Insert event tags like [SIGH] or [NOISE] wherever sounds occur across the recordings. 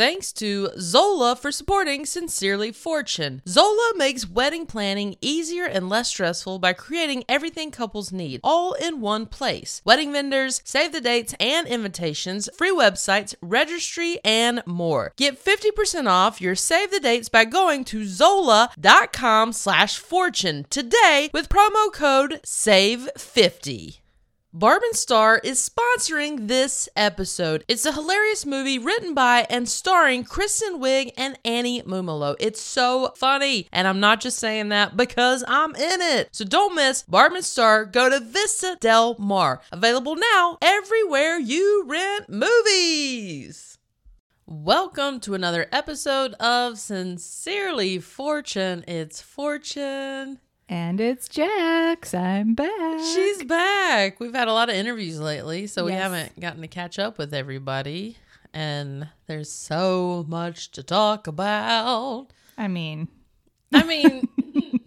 Thanks to Zola for supporting Sincerely Fortune. Zola makes wedding planning easier and less stressful by creating everything couples need, all in one place. Wedding vendors, save the dates and invitations, free websites, registry, and more. Get 50% off your save the dates by going to zola.com slash fortune today with promo code SAVE50. Barb and Star is sponsoring this episode. It's a hilarious movie written by and starring Kristen Wiig and Annie Mumolo. It's so funny, and I'm not just saying that because I'm in it. So don't miss Barb and Star. Go to Vista Del Mar. Available now everywhere you rent movies. Welcome to another episode of Sincerely Fortune. It's Fortune. And it's Jax. I'm back. She's back. We've had a lot of interviews lately, so we haven't gotten to catch up with everybody. And there's so much to talk about. I mean, I [LAUGHS] mean,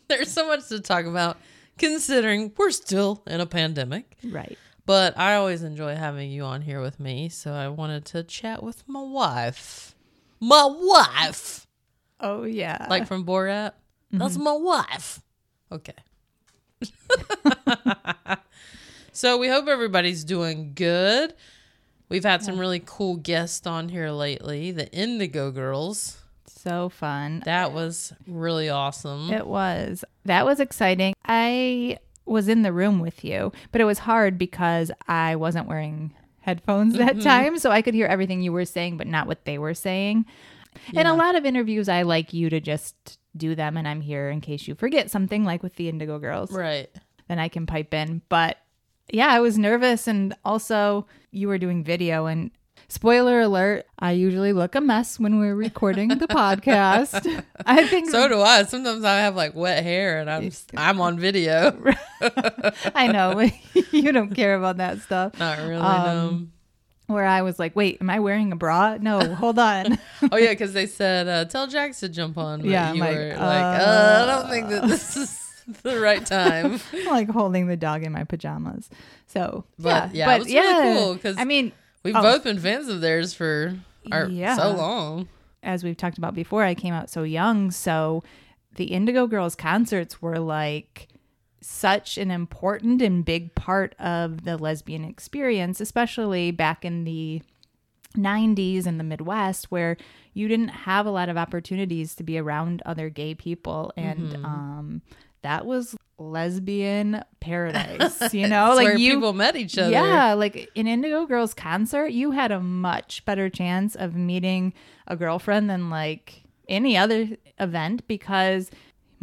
there's so much to talk about considering we're still in a pandemic. right. But I always enjoy having you on here with me, so I wanted to chat with my wife. My wife! Oh yeah. Like from Borat? That's mm-hmm. my wife. Okay. [LAUGHS] so we hope everybody's doing good. We've had some really cool guests on here lately. The Indigo Girls. so fun. That was really awesome. It was. That was exciting. I was in the room with you, but it was hard because I wasn't wearing headphones that mm-hmm. time, so I could hear everything you were saying, but not what they were saying. In a lot of interviews, I like you to just do them, and I'm here in case you forget something, like with the Indigo Girls. Right. then I can pipe in. But yeah, I was nervous. And also, you were doing video. And spoiler alert, I usually look a mess when we're recording the [LAUGHS] podcast. I think So do I. Sometimes I have like wet hair and I'm I'm on video. [LAUGHS] I know [LAUGHS] you don't care about that stuff. Not really. Um, Where I was like, wait, am I wearing a bra? No, hold on. [LAUGHS] Oh yeah, because they said uh, tell Jax to jump on. But Yeah, you like, were like, uh, I don't think that this is [LAUGHS] the right [LAUGHS] time. Like holding the dog in my pajamas. So, But, yeah, yeah, it was really cool 'cause I mean, We've Oh. both been fans of theirs for our, Yeah. so long. as we've talked about before, I came out so young. So the Indigo Girls concerts were like such an important and big part of the lesbian experience, especially back in the 90s in the Midwest, where you didn't have a lot of opportunities to be around other gay people. And um, that was lesbian [LAUGHS] paradise, you know? Like where you people met each other. yeah, like in Indigo Girls concert, you had a much better chance of meeting a girlfriend than like any other event because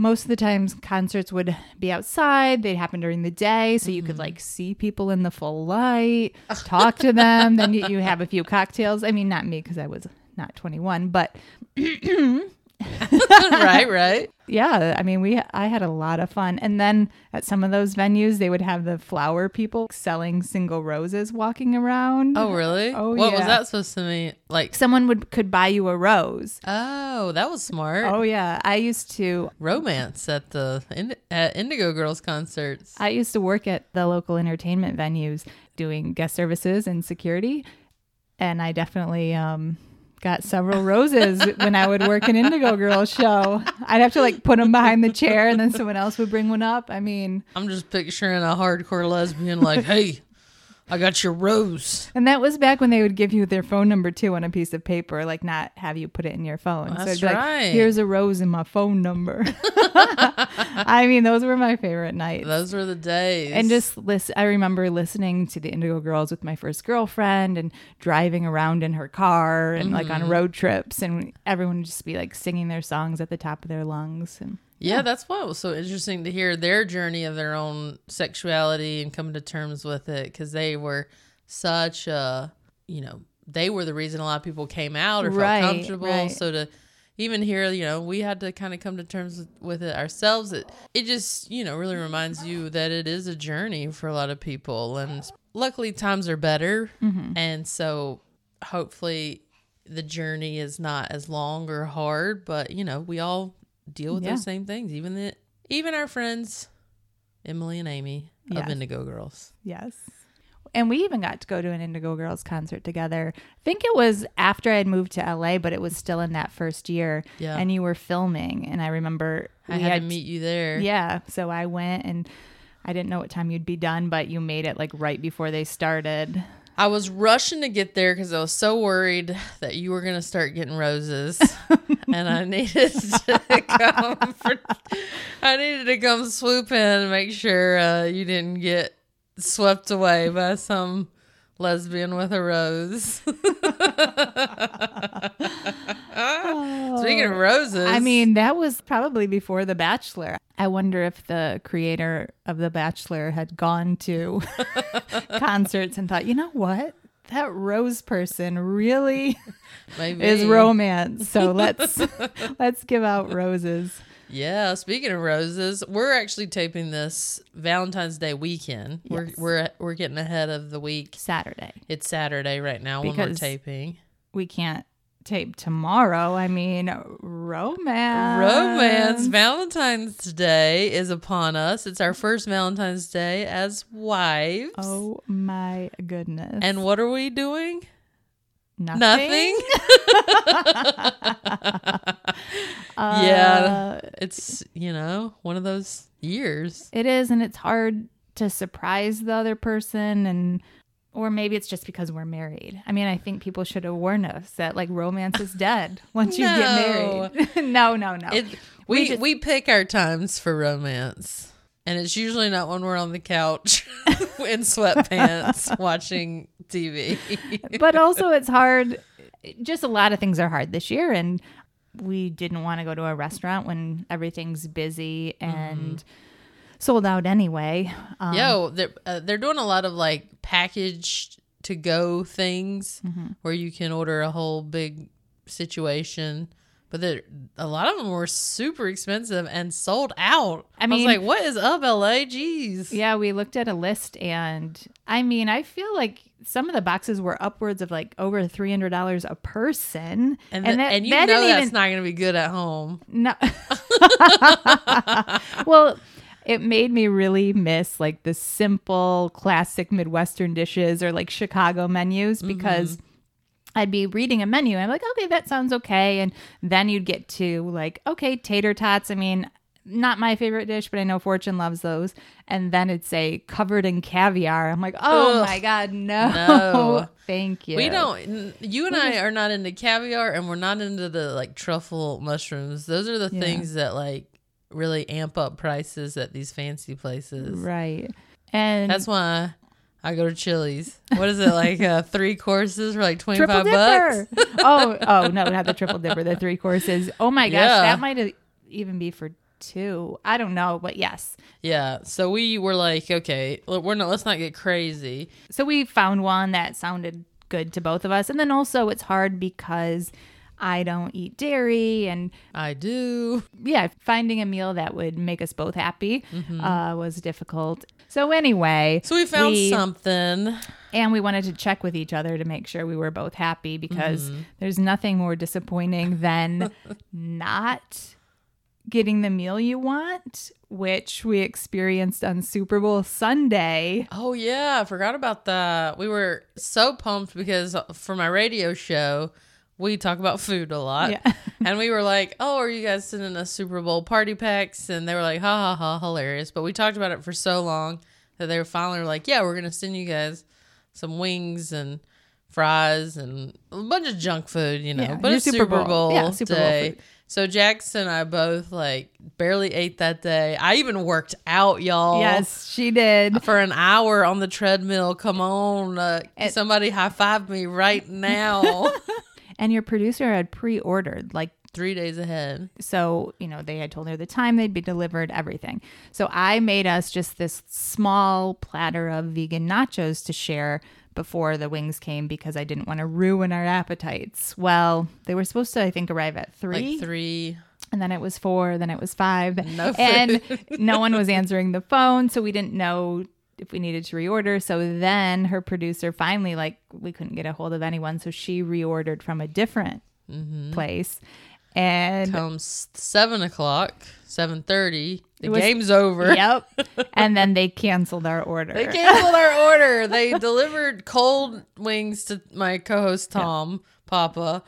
most of the times concerts would be outside, they'd happen during the day, so you could mm-hmm. like see people in the full light, [LAUGHS] talk to them, then you, you have a few cocktails. I mean, not me because I was not 21, but [CLEARS THROAT] [CLEARS THROAT] [LAUGHS] right, [LAUGHS] right. yeah, I mean, we I had a lot of fun. And then at some of those venues, they would have the flower people selling single roses walking around. Oh, really? Oh, What was that supposed to mean? Like, Someone would could buy you a rose. oh, that was smart. Oh yeah, I used to Romance at the Ind- at Indigo Girls concerts. I used to work at the local entertainment venues doing guest services and security, and I definitely um got several roses when I would work an Indigo Girls show. I'd have to like put them behind the chair, and then someone else would bring one up. I mean, I'm just picturing a hardcore lesbian like, [LAUGHS] hey, I got your rose. And that was back when they would give you their phone number too on a piece of paper, like not have you put it in your phone. That's it'd be like, right. Here's a rose in my phone number. [LAUGHS] I mean, those were my favorite nights. Those were the days. and just listen, I remember listening to the Indigo Girls with my first girlfriend and driving around in her car and like Mm-hmm. on road trips, and everyone would just be like singing their songs at the top of their lungs. And Yeah, that's why it was so interesting to hear their journey of their own sexuality and coming to terms with it because they were such a, you know, they were the reason a lot of people came out or felt Right, comfortable. right. So to even here, you know, we had to kind of come to terms with, with it ourselves. It, it just, you know, really reminds you that it is a journey for a lot of people. And luckily, times are better. Mm-hmm. And so hopefully the journey is not as long or hard, but, you know, we all deal with Yeah. those same things. Even the, even our friends, Emily and Amy Yes. of Indigo Girls. yes. And we even got to go to an Indigo Girls concert together. I think it was after I had moved to LA, but it was still in that first year. Yeah. And you were filming, and I remember I had, had to meet you there. Yeah. So I went and I didn't know what time you'd be done, but you made it like right before they started. I was rushing to get there because I was so worried that you were going to start getting roses, [LAUGHS] and I needed to [LAUGHS] come. For, I needed to come swoop in and make sure uh, you didn't get swept away by some lesbian with a rose. [LAUGHS] Speaking of roses, I mean, that was probably before The Bachelor. I wonder if the creator of The Bachelor had gone to [LAUGHS] concerts and thought, you know what? That rose person really [LAUGHS] [LAUGHS] is romance. So [LAUGHS] let's let's give out roses. Yeah, speaking of roses, we're actually taping this Valentine's Day weekend. We're we're we're getting ahead of the week. Saturday. It's Saturday right now when we're Because- taping. We can't tape tomorrow. I mean, romance. Romance Valentine's Day is upon us. It's our first Valentine's Day as wives. Oh my goodness. And what are we doing? nothing. Nothing. [LAUGHS] [LAUGHS] Uh, yeah, it's you know one of those years. It is, and it's hard to surprise the other person and or maybe it's just because we're married. I mean, I think people should have warned us that like romance is dead [LAUGHS] once you get married. [LAUGHS] no, no, no. It, We we we, pick our times for romance, and it's usually not when we're on the couch [LAUGHS] in sweatpants watching TV. but also it's hard. Just a lot of things are hard this year, and we didn't want to go to a restaurant when everything's busy and mm-hmm. Sold out anyway. Um, Yo, they're uh, they're doing a lot of like packaged to go things Mm-hmm. where you can order a whole big situation. But they're- a lot of them were super expensive and sold out. I, I was like, "What is up, LA? Jeez." Yeah, we looked at a list, and I mean, I feel like some of the boxes were upwards of like over three hundred dollars a person, And, th- and you know that's even not going to be good at home. no. [LAUGHS] [LAUGHS] well, it made me really miss like the simple, classic Midwestern dishes or like Chicago menus mm-hmm. because. I'd be reading a menu and I'm like, okay, that sounds okay. And then you'd get to like, okay, tater tots. I mean, not my favorite dish, but I know Fortune loves those. And then it'd say covered in caviar. I'm like, oh Ugh. my God, no. No. [LAUGHS] Thank you. We don't. You and I are not into caviar, and we're not into the like truffle mushrooms. Those are the Yeah. things that like really amp up prices at these fancy places. Right. And That's why I go to Chili's. What is it like? Uh, [LAUGHS] three courses for like twenty five bucks. [LAUGHS] oh, oh no, not the triple dipper, the three courses. Oh my gosh, Yeah. that might even be for two. I don't know, but yes. Yeah. So we were like, okay, we're not. Let's not get crazy. So we found one that sounded good to both of us. And then also it's hard because I don't eat dairy and I do. yeah, finding a meal that would make us both happy uh, was difficult. So anyway, So we found we- something. and we wanted to check with each other to make sure we were both happy because there's nothing more disappointing than [LAUGHS] not getting the meal you want, which we experienced on Super Bowl Sunday. Oh yeah, I forgot about that. We were so pumped because for my radio show, we talk about food a lot. Yeah. [LAUGHS] and we were like, "Oh, are you guys sending us Super Bowl party packs?" And they were like, "Ha ha ha, hilarious." But we talked about it for so long that they were finally like, "Yeah, we're going to send you guys some wings and fries and a bunch of junk food, you know." Yeah, but it's Super Super Bowl. Bowl, Yeah, Super Bowl food. So Jackson and I both like barely ate that day. I even worked out, y'all Yes, she did. for an hour on the treadmill. Come on, uh, And- somebody high five me right now. [LAUGHS] And your producer had pre ordered, like, Three days ahead. so, you know, they had told her the time they'd be delivered, everything. So I made us just this small platter of vegan nachos to share before the wings came because I didn't want to ruin our appetites. Well, they were supposed to, I think, arrive at three. Like three. and then it was four, then it was five. No and [LAUGHS] no one was answering the phone, so we didn't know if we needed to reorder. So then her producer finally like we couldn't get a hold of anyone, so she reordered from a different Mm-hmm. place. And Comes seven o'clock, seven thirty. The was- game's over. yep. [LAUGHS] And then they canceled our order. They canceled our order. They delivered cold wings to my co-host Tom Papa.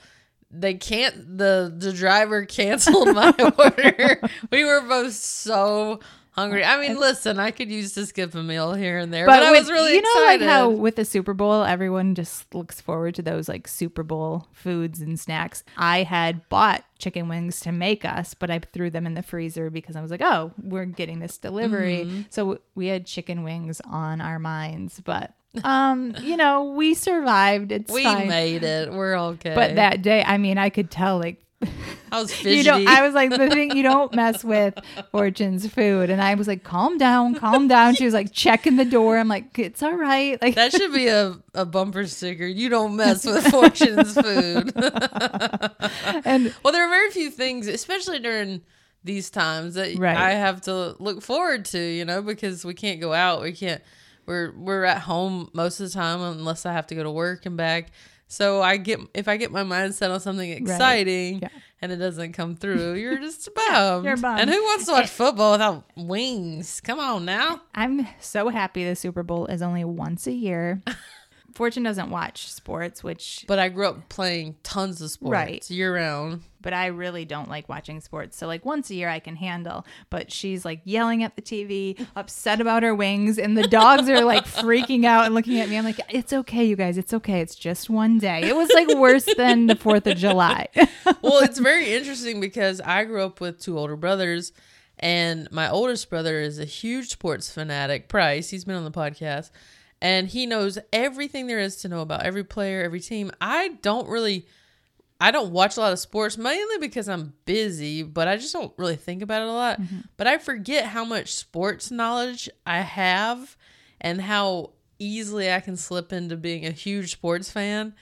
They can't. The the driver canceled my [LAUGHS] order. We were both so hungry. I mean, listen, I could use to skip a meal here and there, but, I with- was really you know excited. like how with the Super Bowl everyone just looks forward to those like Super Bowl foods and snacks. I had bought chicken wings to make us, but I threw them in the freezer because I was like, "Oh, we're getting this delivery." Mm-hmm. So we had chicken wings on our minds, but um, you know, we survived. It's we fine. made it. We're okay. but that day, I mean, I could tell like I was fidgety. you don't I was like the thing you don't mess with Fortune's food and I was like calm down calm down she was like checking the door I'm like it's all right like that should be a, a bumper sticker. You don't mess [LAUGHS] with Fortune's food. [LAUGHS] and Well, there are very few things, especially during these times, that Right. I have to look forward to. You know, because we can't go out. We can't. We're we're at home most of the time unless I have to go to work and back. So I get if I get my mind set on something exciting Yeah. and it doesn't come through, [LAUGHS] you're just bummed. You're bummed. And who wants to watch eh. football without wings? Come on now. I'm so happy the Super Bowl is only once a year. [LAUGHS] Fortune doesn't watch sports, which But I grew up playing tons of sports Right. year round. but I really don't like watching sports. So like once a year I can handle, but she's like yelling at the TV, upset about her wings, and the dogs are like [LAUGHS] freaking out and looking at me. I'm like, "It's okay, you guys. It's okay. It's just one day." It was like worse than the 4th of July. [LAUGHS] well, it's very [LAUGHS] interesting because I grew up with two older brothers, and my oldest brother is a huge sports fanatic. Price, he's been on the podcast, and he knows everything there is to know about every player, every team. I don't really. I don't watch a lot of sports mainly because I'm busy, but I just don't really think about it a lot. Mm-hmm. But I forget how much sports knowledge I have and how easily I can slip into being a huge sports fan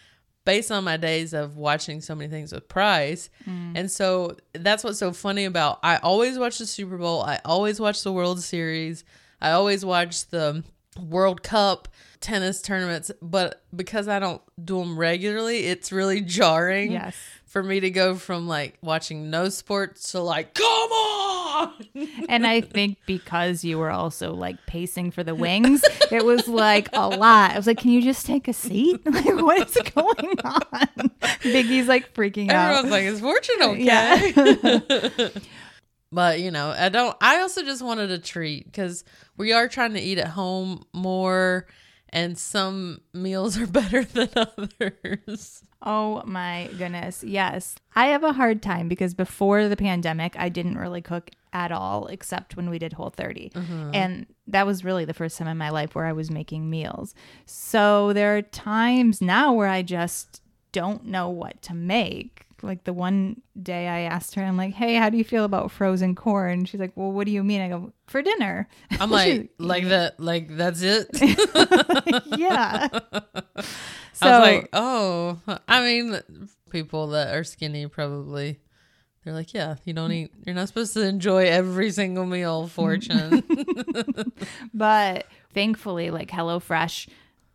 based on my days of watching so many things with Price. Mm. And so that's what's so funny about I always watch the Super Bowl, I always watch the World Series, I always watch the World Cup tennis tournaments, but because I don't do them regularly, it's really jarring Yes. for me to go from like watching no sports to like come on. [LAUGHS] And I think because you were also like pacing for the wings, it was like a lot. I was like, "Can you just take a seat? [LAUGHS] Like, what is [LAUGHS] going on?" Biggie's like freaking out. Everyone's like, "Is Fortune okay?" Yeah. But you know, I don't. I also just wanted a treat because we are trying to eat at home more, and some meals are [LAUGHS] better than others. Oh my goodness. Yes. I have a hard time because before the pandemic, I didn't really cook at all except when we did Whole 30. Mm-hmm. And that was really the first time in my life where I was making meals. So there are times now where I just don't know what to make. Like the one day I asked her, I'm like, hey, how do you feel about frozen corn? She's like, well, what do you mean? I go, for dinner. I'm [LAUGHS] like, like that, like that's it. [LAUGHS] yeah. So, I was like, oh, I mean, people that are skinny probably. They're like, yeah, you don't eat. You're not supposed to enjoy every single meal. Fortune. [LAUGHS] But thankfully, like HelloFresh,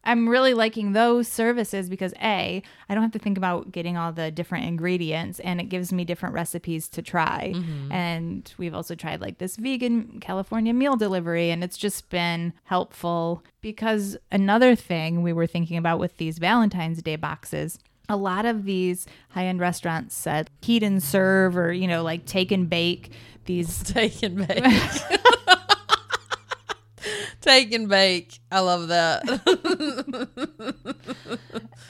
I'm really liking those services because A, I don't have to think about getting all the different ingredients and it gives me different recipes to try. Mm-hmm. And we've also tried like this vegan California meal delivery and it's just been helpful because another thing we were thinking about with these Valentine's Day boxes a lot of these high-end restaurants said heat and serve or you know like take and bake these [LAUGHS] Take and bake. [LAUGHS] Take and bake. I love that.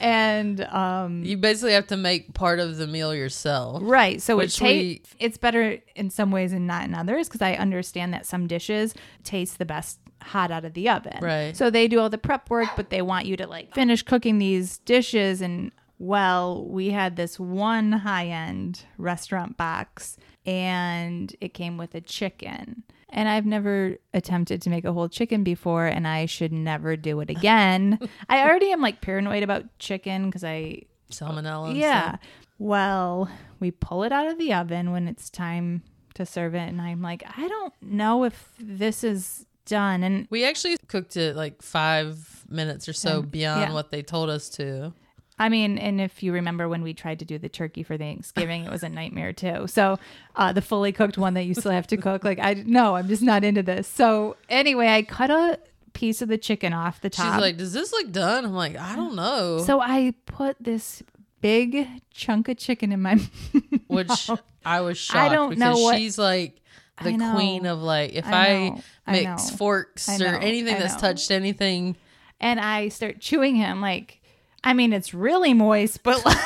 and um you basically have to make part of the meal yourself. Right. So it ta- it's better in some ways and not in others because I understand that some dishes taste the best hot out of the oven. Right. So they do all the prep work, but they want you to like finish cooking these dishes. And well, we had this one high end restaurant box and it came with a chicken. And I've never attempted to make a whole chicken before, and I should never do it again. [LAUGHS] I already am like paranoid about chicken because I Salmonella. yeah. stuff. Well, we pull it out of the oven when it's time to serve it, and I'm like, I don't know if this is done. And We actually cooked it like five minutes or so beyond yeah. what they told us to. I mean, and if you remember when we tried to do the turkey for Thanksgiving, it was a nightmare too. So, uh, the fully cooked one that you still have to cook, like I no, I'm just not into this. So anyway, I cut a piece of the chicken off the top. She's like, "Does this look done?" I'm like, "I don't know." so I put this big chunk of chicken in my [LAUGHS] Which I was shocked I don't because know what- she's like the queen of like if I I, know. I mix know. forks I or anything that's touched anything. and I start chewing him like I mean it's really moist, but like [LAUGHS]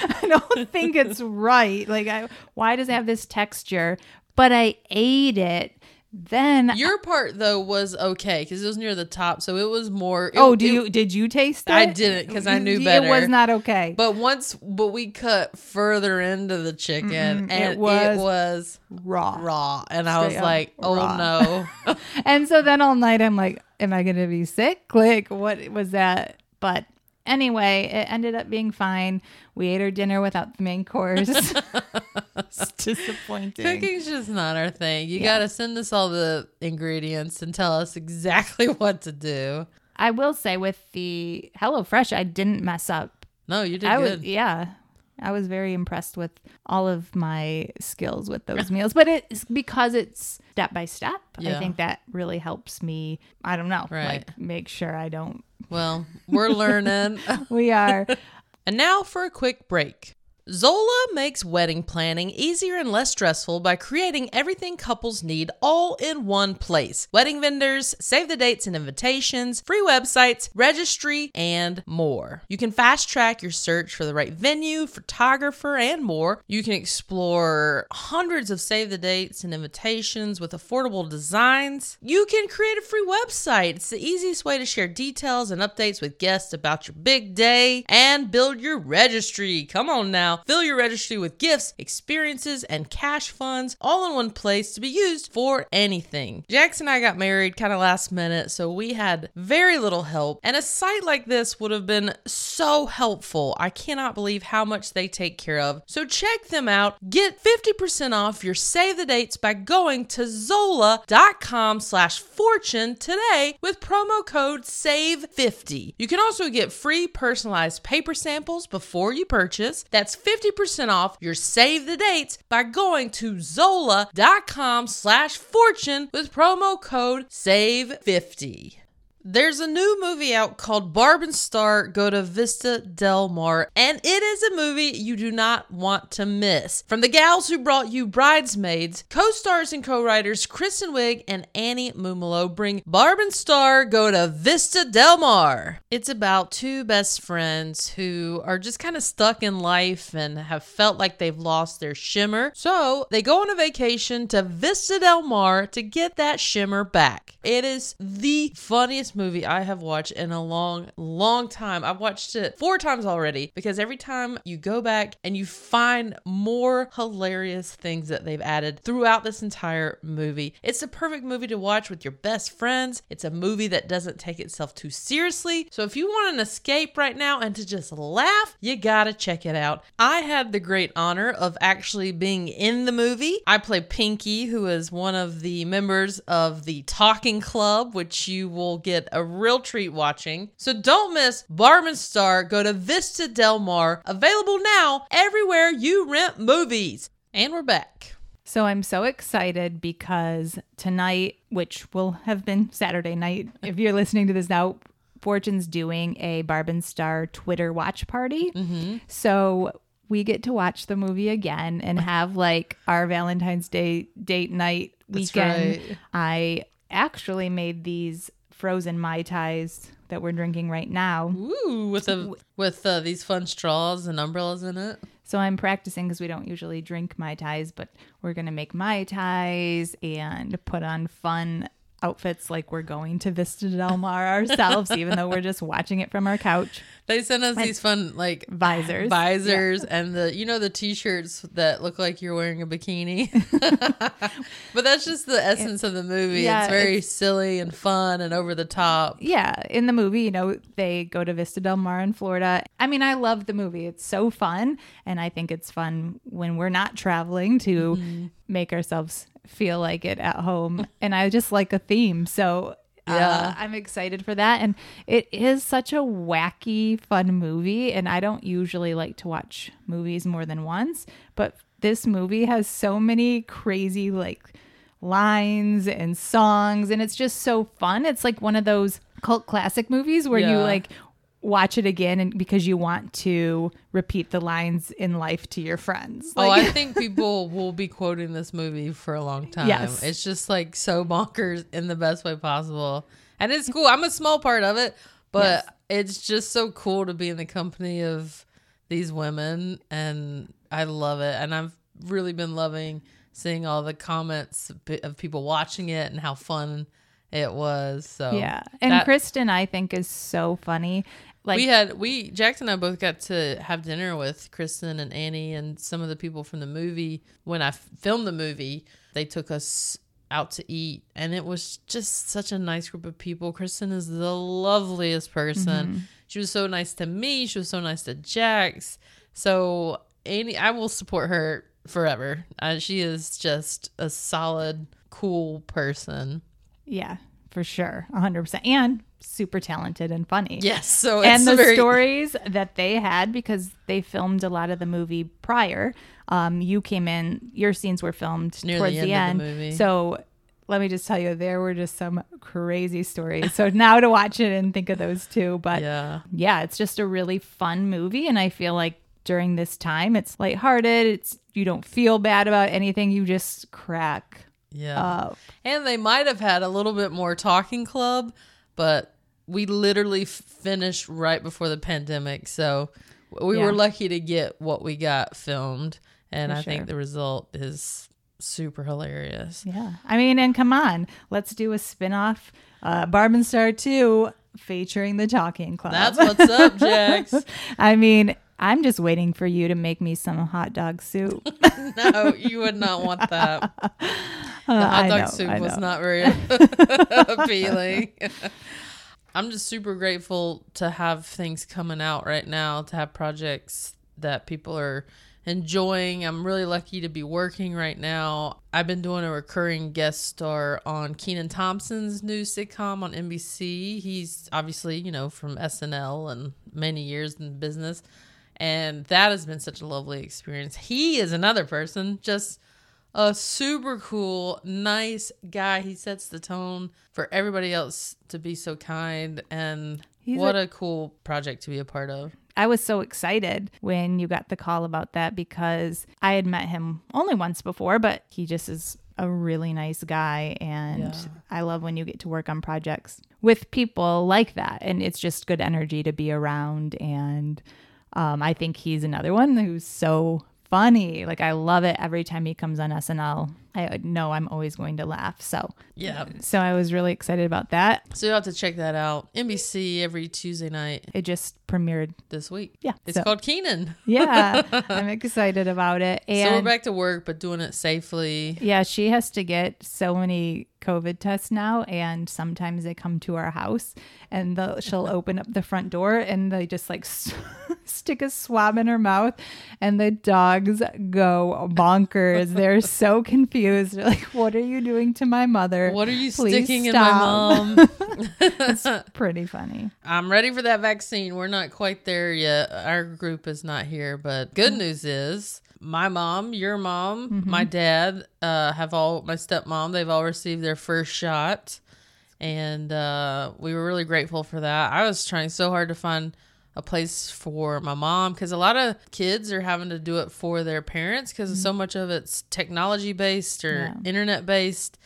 I don't think it's right. Like I why does it have this texture? But I ate it. Then Your part though was okay because it was near the top, so it was more. it- Oh, do it- you did you taste it? I didn't because I knew better. It was not okay. But once, but we cut further into the chicken, Mm-mm, and it was it was raw. raw, and I was like, "Oh raw. no!" [LAUGHS] And so then all night I'm like, am I going to be sick? Like, what was that? But anyway, it ended up being fine. We ate our dinner without the main course. [LAUGHS] [LAUGHS] it's disappointing. Cooking's just not our thing. You Yeah. gotta send us all the ingredients and tell us exactly [LAUGHS] what to do. I will say with the HelloFresh, I didn't mess up. No, you did I good. was, yeah. I was very impressed with all of my skills with those meals, but it's because it's step by step. I think that really helps me. I don't know, Right. like make sure I don't. Well, we're learning. [LAUGHS] We are. And now for a quick break. Zola makes wedding planning easier and less stressful by creating everything couples need all in one place. Wedding vendors, save the dates and invitations, free websites, registry, and more. You can fast track your search for the right venue, photographer, and more. You can explore hundreds of save the dates and invitations with affordable designs. You can create a free website. It's the easiest way to share details and updates with guests about your big day and build your registry. Come on now. Fill your registry with gifts, experiences, and cash funds all in one place to be used for anything. Jax and I got married kind of last minute, so we had very little help, and a site like this would have been so helpful. I cannot believe how much they take care of. So check them out. Get 50% off your save the dates by going to zola.com slash fortune today with promo code SAVE50. You can also get free personalized paper samples before you purchase. That's 50% off your save the dates by going to zola.com slash fortune with promo code SAVE50. There's a new movie out called Barb and Star Go to Vista Del Mar, and it is a movie you do not want to miss. From the gals who brought you Bridesmaids, co-stars and co-writers Kristen Wiig and Annie Mumolo bring Barb and Star Go to Vista Del Mar. It's about two best friends who are just kind of stuck in life and have felt like they've lost their shimmer. So they go on a vacation to Vista Del Mar to get that shimmer back. It is the funniest movie I have watched in a long, long time. I've watched it four times already because every time you go back and you find more hilarious things that they've added throughout this entire movie. It's the perfect movie to watch with your best friends. It's a movie that doesn't take itself too seriously. So if you want an escape right now and to just laugh, you gotta check it out. I had the great honor of actually being in the movie. I play Pinky, who is one of the members of the Talking Club, which you will get a real treat watching. So don't miss Barb and Star. Go to Vista Del Mar. Available now everywhere you rent movies. And we're back. So I'm so excited because tonight, which will have been Saturday night, [LAUGHS] if you're listening to this now, Fortune's doing a Barb and Star Twitter watch party. Mm-hmm. So we get to watch the movie again and have like our Valentine's Day date night weekend. right. I actually made these frozen mai tais that we're drinking right now. Ooh, with a with uh, these fun straws and umbrellas in it. So I'm practicing because we don't usually drink mai tais, but we're gonna make mai tais and put on fun outfits like we're going to Vista Del Mar ourselves, [LAUGHS] even though we're just watching it from our couch. They sent us these fun like Visors. visors, and the you know the t-shirts that look like you're wearing a bikini. [LAUGHS] [LAUGHS] but that's just the essence of the movie. Yeah, it's very it's- silly and fun and over the top. Yeah, in the movie, you know, they go to Vista Del Mar in Florida. I mean, I love the movie. It's so fun. And I think it's fun when we're not traveling to mm-hmm. make ourselves feel like it at home. [LAUGHS] and I just like a theme. So Yeah. Uh, I'm excited for that. And it is such a wacky, fun movie. And I don't usually like to watch movies more than once, but this movie has so many crazy, like, lines and songs. And it's just so fun. It's like one of those cult classic movies where you, like, watch it again and because you want to repeat the lines in life to your friends. oh, I think [LAUGHS] people will be quoting this movie for a long time. Yes. It's just like so bonkers in the best way possible. And it's cool. I'm a small part of it, but Yes. it's just so cool to be in the company of these women and I love it. And I've really been loving seeing all the comments of of people watching it and how fun it was. So Yeah. And that- Kristen, I think, is so funny. Like, we had we Jackson and I both got to have dinner with Kristen and Annie and some of the people from the movie when I f- filmed the movie. They took us out to eat and it was just such a nice group of people. Kristen is the loveliest person. She was so nice to me. She was so nice to Jax. So Annie, I will support her forever. Uh, she is just a solid, cool person. yeah, for sure. 100%. And super talented and funny. Yes. So it's and the very, stories that they had because they filmed a lot of the movie prior. Um, you came in, your scenes were filmed Near towards the the, end the movie. So let me just tell you, there were just some crazy stories. So now to watch it and think of those too. But Yeah. yeah, it's just a really fun movie. And I feel like during this time, it's lighthearted. It's you don't feel bad about anything. You just crack Yeah. up. And they might have had a little bit more talking club, but we literally f- finished right before the pandemic. So we Yeah. were lucky to get what we got filmed. And For I sure. think the result is super hilarious. Yeah. I mean, and come on, let's do a spin-off uh Barb and Star 2 featuring the Talking Club. That's what's up, Jax. [LAUGHS] I mean, I'm just waiting for you to make me some hot dog soup. [LAUGHS] No, you would not want that. [LAUGHS] The Uh, hot dog know, soup was not very [LAUGHS] appealing. I'm just super grateful to have things coming out right now, to have projects that people are enjoying. I'm really lucky to be working right now. I've been doing a recurring guest star on Kenan Thompson's new sitcom on NBC. He's obviously, you know, from SNL and many years in business. And that has been such a lovely experience. He is another person, just a super cool, nice guy. He sets the tone for everybody else to be so kind. And He's what a- a cool project to be a part of. I was so excited when you got the call about that because I had met him only once before, but he just is a really nice guy. And Yeah. I love when you get to work on projects with people like that. And it's just good energy to be around. And um, I think he's another one who's so funny. Like, I love it every time he comes on SNL. I know I'm always going to laugh. So, Yeah. so I was really excited about that. So you'll have to check that out. NBC every Tuesday night It just premiered. this week. Yeah. It's so- called Kenan. Yeah. [LAUGHS] I'm excited about it. And so we're back to work, but doing it safely. Yeah, she has to get so many COVID tests now, and sometimes they come to our house, and the, she'll [LAUGHS] open up the front door, and they just like s- [LAUGHS] stick a swab in her mouth, and the dogs go bonkers. They're so confused. They're [LAUGHS] like, "What are you doing to my mother?" What are you Please sticking stop." in my mom? [LAUGHS] [LAUGHS] Pretty funny. I'm ready for that vaccine. We're not quite there yet. Our group is not here, but good news is my mom, your mom, my dad, uh, have all my stepmom, they've all received their first shot. And uh, we were really grateful for that. I was trying so hard to find a place for my mom because a lot of kids are having to do it for their parents because so much of it's technology based or Yeah. internet based.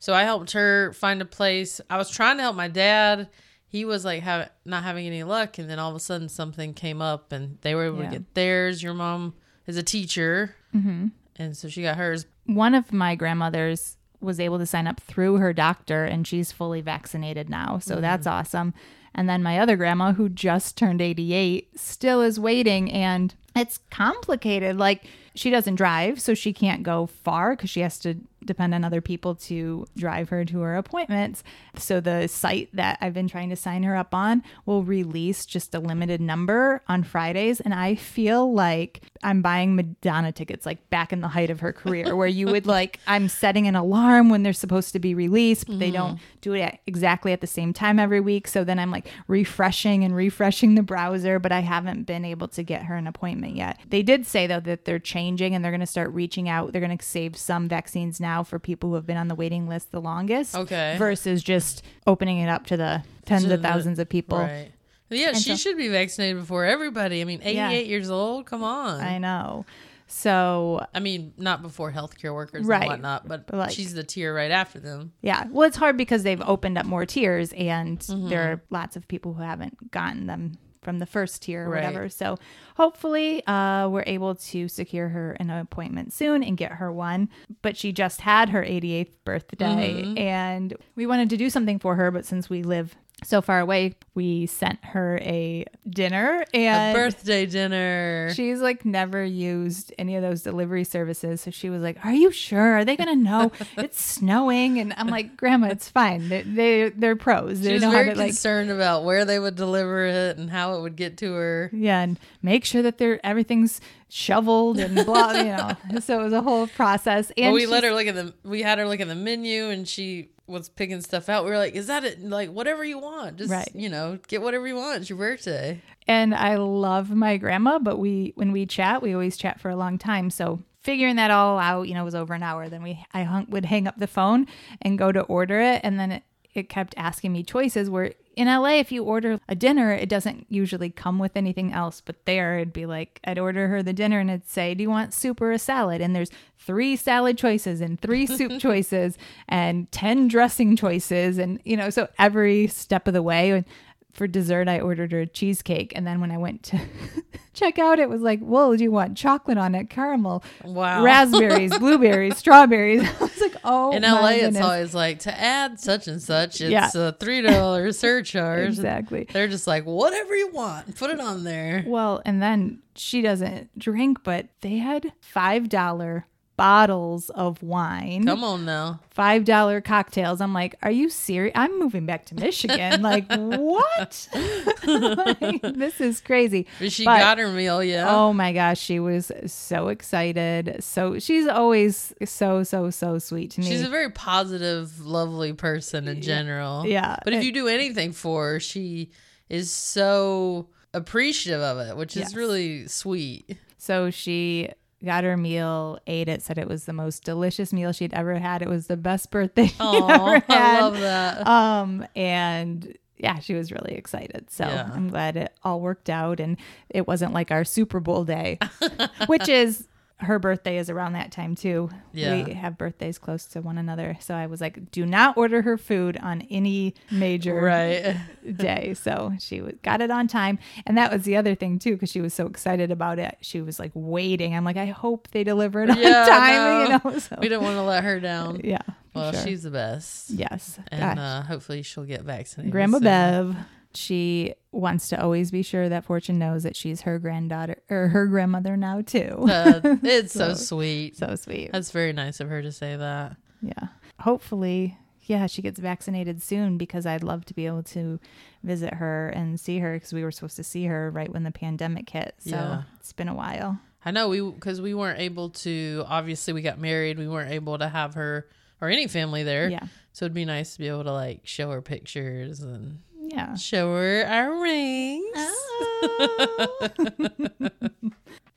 So I helped her find a place. I was trying to help my dad. He was like have, not having any luck, and then all of a sudden something came up, and they were able Yeah. to get theirs. Your mom is a teacher, mm-hmm. and so she got hers. One of my grandmothers was able to sign up through her doctor and she's fully vaccinated now. So that's awesome. And then my other grandma, who just turned 88, still is waiting. And it's complicated. Like, she doesn't drive, so she can't go far because she has to depend on other people to drive her to her appointments. So the site that I've been trying to sign her up on will release just a limited number on Fridays and I feel like I'm buying Madonna tickets like back in the height of her career where you would like [LAUGHS] I'm setting an alarm when they're supposed to be released, but they mm-hmm. don't do it at, exactly at the same time every week. So then I'm like refreshing and refreshing the browser, but I haven't been able to get her an appointment yet. They did say though that they're changing and they're going to start reaching out. They're going to save some vaccines now for people who have been on the waiting list the longest. Okay. Versus just opening it up to the tens To of the- thousands of people. Right. Yeah, And she so- should be vaccinated before everybody. I mean, 88 Yeah. years old. Come on. I know. So I mean, not before healthcare workers Right. and whatnot, but, But, like- she's the tier right after them. Yeah. Well, it's hard because they've opened up more tiers and Mm-hmm. there are lots of people who haven't gotten them from the first tier or Right. whatever. So hopefully uh, we're able to secure her an appointment soon and get her one. But she just had her 88th birthday Mm-hmm. and we wanted to do something for her. But since we live so far away, we sent her a dinner A and birthday dinner. She's like never used any of those delivery services. So she was like, Are you sure? Are they going to know [LAUGHS] it's snowing? And I'm like, Grandma, it's fine. They, they, they're pros. she They was know very how to like, concerned about where they would deliver it and how it would get to her. yeah, and make sure that they're everything's shoveled and blah, you know. [LAUGHS] So it was a whole process. And Well, we let her look at the. We had her look at the menu, and she was picking stuff out. We were like, "Is that it? Like whatever you want, just Right. you know, get whatever you want. It's your birthday." and I love my grandma, but we when we chat, we always chat for a long time. So figuring that all out, you know, was over an hour. Then we I hung, would hang up the phone and go to order it, and then it, it kept asking me choices. Where in LA, if you order a dinner, it doesn't usually come with anything else. But there, it'd be like I'd order her the dinner, and it'd say, "Do you want soup or a salad?" And there's three salad choices and three soup [LAUGHS] choices and ten dressing choices, and you know, so every step of the way for dessert i ordered her a cheesecake and then when i went to [LAUGHS] check out it was like whoa, do you want chocolate on it caramel Wow. raspberries [LAUGHS] blueberries strawberries [LAUGHS] i was like oh In LA, it's always like to add such and such. It's Yeah. a three dollar surcharge. exactly They're just like whatever you want, put it on there. well and then she doesn't drink but they had five dollar bottles of wine Come on now. five dollar cocktails i'm like are you serious i'm moving back to michigan [LAUGHS] like what [LAUGHS] Like, this is crazy But she But- got her meal, yeah. Oh my gosh, she was so excited. So she's always so so so sweet to me. She's a very positive, lovely person in general. yeah. But if you do anything for her, she is so appreciative of it, which is Yes. really sweet. so she got her meal, ate it, said it was the most delicious meal she'd ever had. It was the best birthday [LAUGHS] Oh, ever I love that. Um and yeah, she was really excited. So Yeah. I'm glad it all worked out and it wasn't like our Super Bowl day, [LAUGHS] which is her birthday is around that time too. Yeah. We have birthdays close to one another. So I was like, do not order her food on any major Right. [LAUGHS] day. So she got it on time. And that was the other thing too, because she was so excited about it. She was like waiting. I'm like, I hope they deliver it on Yeah, time. You know, so We don't want to let her down. yeah. Well, sure. she's the best. yes. And uh, hopefully she'll get vaccinated. Grandma soon. Bev, she wants to always be sure that Fortune knows that she's her granddaughter or her grandmother now too. Uh, it's so, [LAUGHS] So- sweet. so sweet. That's very nice of her to say that. Yeah. Hopefully, yeah, she gets vaccinated soon because I'd love to be able to visit her and see her because we were supposed to see her right when the pandemic hit. So Yeah. it's been a while. I know we because we weren't able to. Obviously, we got married. We weren't able to have her or any family there. Yeah. So it'd be nice to be able to like show her pictures and Yeah. show her our rings. [LAUGHS]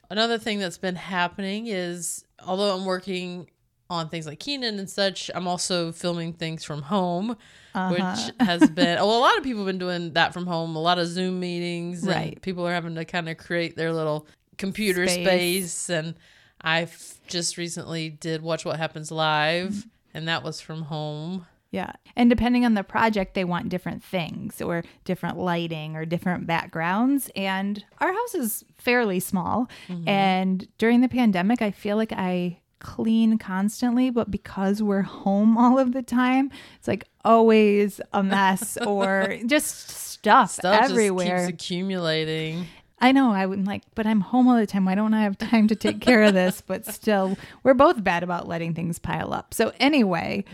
Another thing that's been happening is although I'm working on things like Kenan and such, I'm also filming things from home, Uh-huh. which [LAUGHS] has been well, a lot of people have been doing that from home, a lot of Zoom meetings. and Right. People are having to kind of create their little computer Space. space. And I've just recently did Watch What Happens Live, Mm-hmm. and that was from home. Yeah. And depending on the project, they want different things or different lighting or different backgrounds. And our house is fairly small. Mm-hmm. And during the pandemic, I feel like I clean constantly, but because we're home [LAUGHS] all of the time, it's like always a mess [LAUGHS] or just stuff, Stuff everywhere. just keeps accumulating. I know. I wouldn't like, but I'm home all the time. Why don't I have time to take care of this? But still, we're both bad about letting things pile up. So anyway,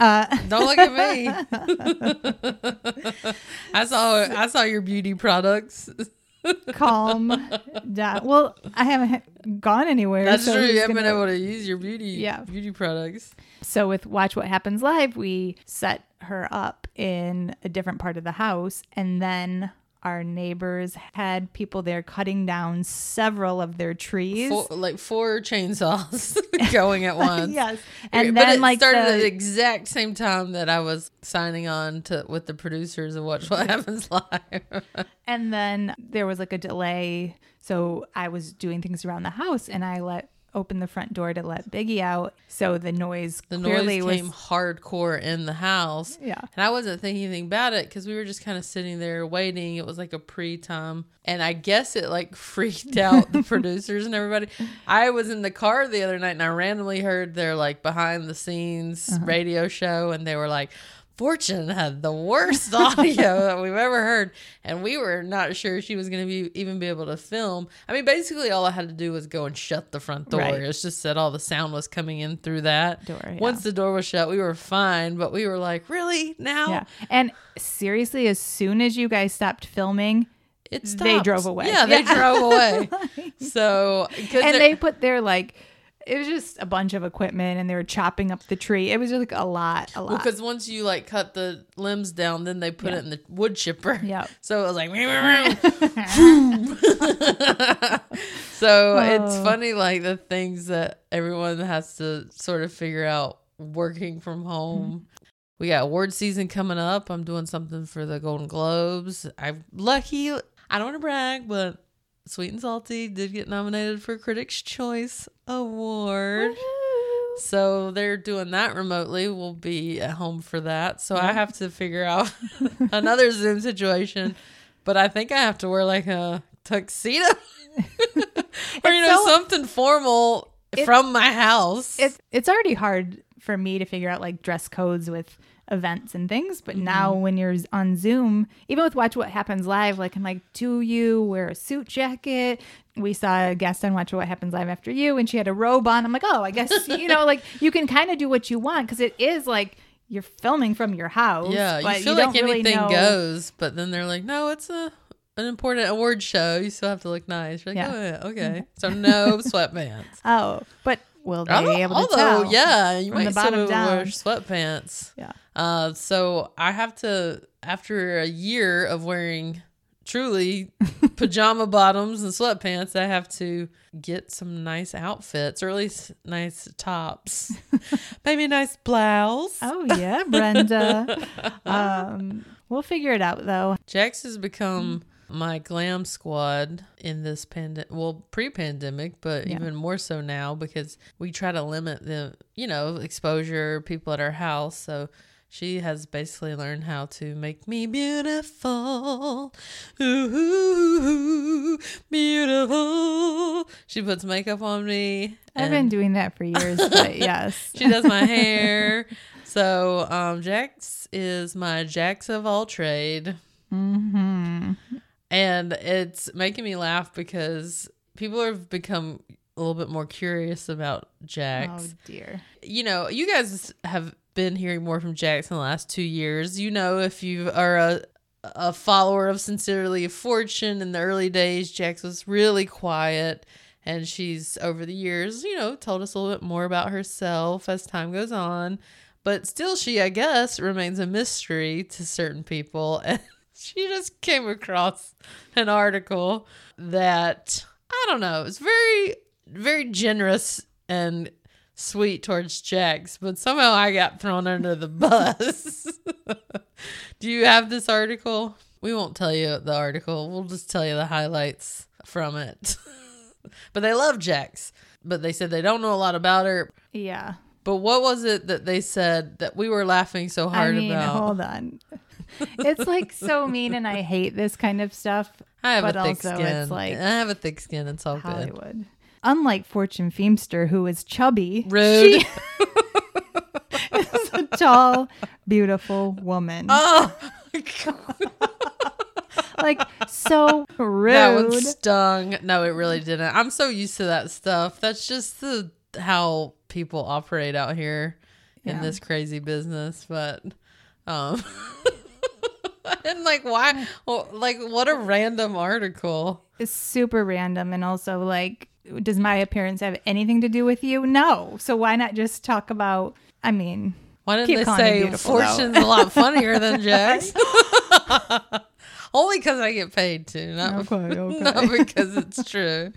uh, Don't look at me. [LAUGHS] I saw I saw your beauty products. calm down. Well, I haven't gone anywhere. That's so true. You haven't been able to use your beauty Yeah. beauty products. So with Watch What Happens Live, we set her up in a different part of the house, and then our neighbors had people there cutting down several of their trees. Four, like four chainsaws [LAUGHS] going at [LAUGHS] once. yes, and but then it like started at the the, exact same time that I was signing on to with the producers of Watch What Happens Live. [LAUGHS] and then there was like a delay. So I was doing things around the house, and I let open the front door to let Biggie out. So the noise the clearly noise was came hardcore in the house. Yeah. And I wasn't thinking anything about it because we were just kind of sitting there waiting. It was like a pre time. And I guess it like [LAUGHS] freaked out the producers and everybody. I was in the car the other night and I randomly heard their like behind the scenes Uh-huh. radio show and they were like, Fortune had the worst [LAUGHS] audio that we've ever heard, and we were not sure she was going to be even be able to film. I mean, basically, all I had to do was go and shut the front door. Right. It's just that all the sound was coming in through that Door, yeah. Once the door was shut, we were fine, but we were like, really now? yeah. And seriously, as soon as you guys stopped filming, It They drove away. Yeah, they Yeah. drove away. [LAUGHS] so, and they put their like it was just a bunch of equipment and they were chopping up the tree it was just like a lot a lot because once you like cut the limbs down, then they put Yeah. it in the wood chipper. Yep. [LAUGHS] So it was like, [LAUGHS] [LAUGHS] so it's Oh. funny, like the things that everyone has to sort of figure out working from home. Mm-hmm. We got award season coming up. I'm doing something for the Golden Globes. I'm lucky. I don't want to brag, but Sweet and Salty did get nominated for Critics' Choice Award. So they're doing that remotely. We'll be at home for that. So I have to figure out [LAUGHS] another Zoom situation. But I think I have to wear like a tuxedo [LAUGHS] or you know so- something formal from my house. it's it's already hard for me to figure out like dress codes with events and things but Mm-hmm. now when you're on zoom even with watch what happens live like i'm like do you wear a suit jacket we saw a guest on watch what happens live after you and she had a robe on i'm like oh i guess [LAUGHS] you know like you can kind of do what you want because it is like you're filming from your house yeah, you feel don't like really anything know- goes, but then they're like, no, it's a an important award show. You still have to look nice. You're like, Yeah. oh, yeah, okay. So no [LAUGHS] sweatpants. oh but will they Although, be able to although, tell yeah, you from might the bottom still wear sweatpants. yeah Uh, so I have to, after a year of wearing truly [LAUGHS] pajama bottoms and sweatpants, I have to get some nice outfits, or at least nice tops, [LAUGHS] maybe a nice blouse. Oh yeah, Brenda. [LAUGHS] um, we'll figure it out though. Jax has become my glam squad in this pandemic. Well, pre-pandemic, but Yeah. even more so now because we try to limit the, you know, exposure people at our house. So she has basically learned how to make me beautiful. Ooh, beautiful. She puts makeup on me. I've been doing that for years, but [LAUGHS] yes. she does my hair. So um Jax is my Jax of all trade. hmm And it's making me laugh because people have become a little bit more curious about Jax. Oh dear. You know, you guys have been hearing more from in the last two years. You know, if you are a a follower of Sincerely a Fortune in the early days, Jax was really quiet. And she's over the years, you know, told us a little bit more about herself as time goes on. But still, she, I guess, remains a mystery to certain people. [LAUGHS] And she just came across an article that, I don't know, it's very, very generous and sweet towards Jax, but somehow I got thrown under the bus. [LAUGHS] Do you have this article? We won't tell you the article. We'll just tell you the highlights from it. [LAUGHS] but they love Jax. But they said they don't know a lot about her. Yeah. But what was it that they said that we were laughing so I hard mean, about? hold on. it's like [LAUGHS] so mean, and I hate this kind of stuff. I have a thick skin. it's like I have a thick skin. It's all good. Unlike Fortune Feemster, who is chubby, Rude. she [LAUGHS] is a tall, beautiful woman. Oh, like so rude. That one stung. No, it really didn't. I'm so used to that stuff. That's just the how people operate out here in Yeah. this crazy business. But um [LAUGHS] and like why [SIGHS] well, like what a random article. It's super random and also like does my appearance have anything to do with you? No. So why not just talk about I mean, Why didn't they say. Fortune's a lot funnier than [LAUGHS] Jax? [LAUGHS] Only because I get paid to, not, [LAUGHS] Okay, okay. not because it's true.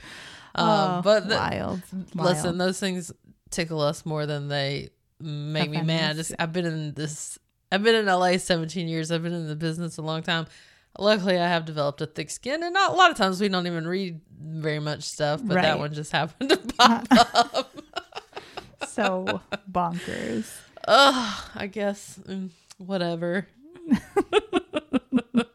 Um, oh, but the, wild. listen, wild. those things tickle us more than they make me mad. Just, I've been in this. I've been in LA 17 years. I've been in the business a long time. Luckily, I have developed a thick skin, and not a lot of times we don't even read very much stuff. But that one just happened to [LAUGHS] pop up. [LAUGHS] so bonkers. Ugh, I guess mm, whatever. [LAUGHS]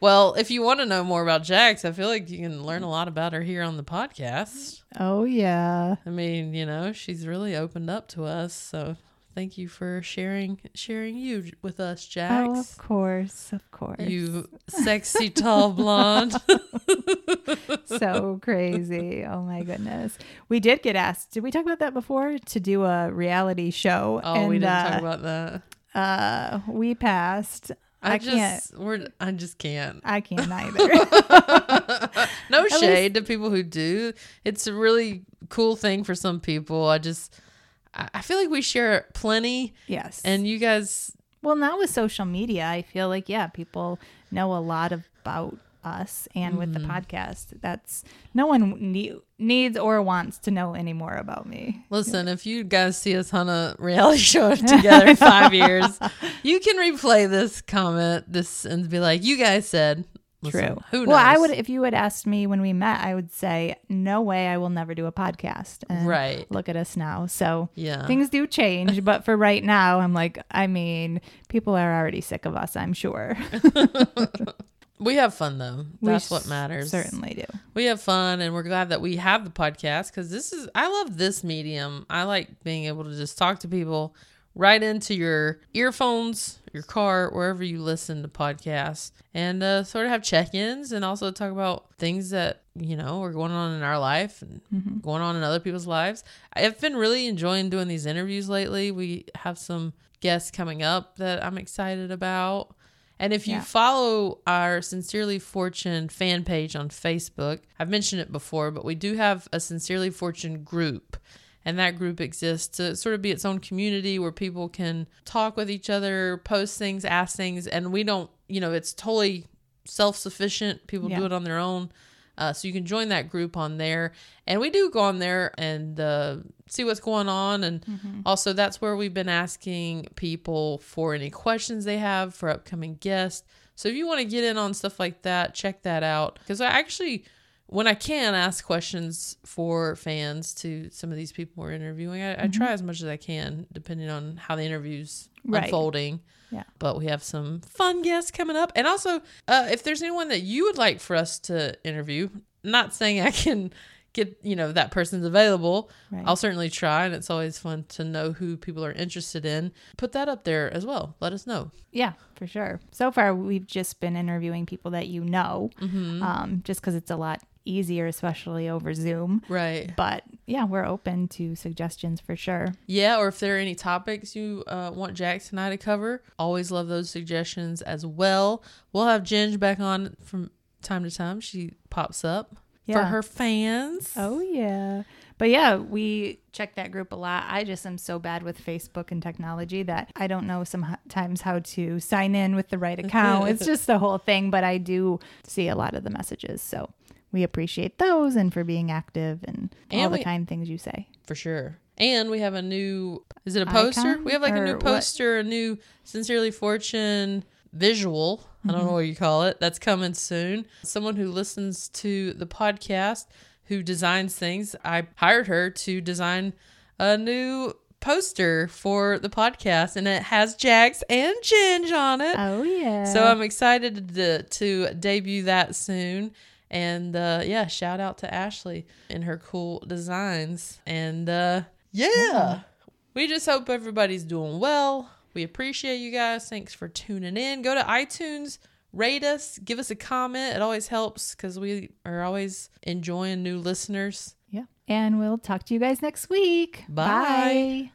well, if you want to know more about Jax, I feel like you can learn a lot about her here on the podcast. Oh yeah. I mean, you know, she's really opened up to us, so thank you for sharing sharing you with us, Oh, of course, of course. you sexy tall blonde. [LAUGHS] so crazy. Oh my goodness. We did get asked. Did we talk about that before? To do a reality show. Oh, we didn't uh, talk about that. uh we passed. I, I just can't- we're I just can't. I can't [LAUGHS] either. no least- shade to people who do. It's a really cool thing for some people. I just I feel like we share plenty yes. and you guys well, now with social media, I feel like yeah, people know a lot about us and with Mm-hmm. the podcast. That's no one ne- needs or wants to know any more about me. listen, if you guys see us on a [LAUGHS] reality show [LAUGHS] together in five years, you can replay this comment this and be like, You guys said Listen, True. Who knows? Well, I would if you had asked me when we met, I would say no way. I will never do a podcast. And Right. Look at us now. So Yeah. things do change, [LAUGHS] but for right now, I'm like, I mean, people are already sick of us. I'm sure. [LAUGHS] we have fun though. We That's what matters. Certainly do. We have fun and we're glad that we have the podcast because this is, I love this medium. I like being able to just talk to people right into your earphones, your car, wherever you listen to podcasts, and uh, sort of have check ins and also talk about things that, you know, are going on in our life and going on in other people's lives. I've been really enjoying doing these interviews lately. We have some guests coming up that I'm excited about. And if you Yeah. follow our Sincerely Fortune fan page on Facebook, I've mentioned it before, but we do have a Sincerely Fortune group. And that group exists to sort of be its own community where people can talk with each other, post things, ask things. And we don't, you know, it's totally self sufficient. People do it on their own. Uh, so you can join that group on there. And we do go on there and uh, see what's going on. And also, that's where we've been asking people for any questions they have for upcoming guests. So if you want to get in on stuff like that, check that out. Because I actually, when I can, ask questions for fans to some of these people we're interviewing. I, I try as much as I can, depending on how the interview's Right. unfolding Yeah. but we have some fun guests coming up. And also, uh, if there's anyone that you would like for us to interview, not saying I can get, you know, that person's available, Right. I'll certainly try. And it's always fun to know who people are interested in. Put that up there as well. Let us know. Yeah, for sure. So far, we've just been interviewing people that you know, Mm-hmm. um, just because it's a lot easier, especially over Zoom. Right. But yeah, we're open to suggestions for sure. Yeah. Or if there are any topics you uh, want Jax and I to cover, always love those suggestions as well. We'll have Ginge back on from time to time. She pops up for her fans. Oh yeah. But yeah, we check that group a lot. I just am so bad with Facebook and technology that I don't know sometimes how to sign in with the right account. [LAUGHS] it's just the whole thing, but I do see a lot of the messages. So we appreciate those and for being active and, And all the kind things you say. For sure. And we have a new is it a poster? Icon? We have like a new what? poster, a new Sincerely Fortune visual. I Mm-hmm. don't know what you call it. That's coming soon. Someone who listens to the podcast who designs things. I hired her to design a new poster for the podcast and it has Jax and Ginge on it. Oh yeah. So I'm excited to, to debut that soon. And uh, yeah, shout out to Ashley and her cool designs. And uh, yeah, we just hope everybody's doing well. We appreciate you guys. Thanks for tuning in. Go to iTunes, rate us, give us a comment. It always helps because we are always enjoying new listeners. Yeah. And we'll talk to you guys next week. Bye. Bye.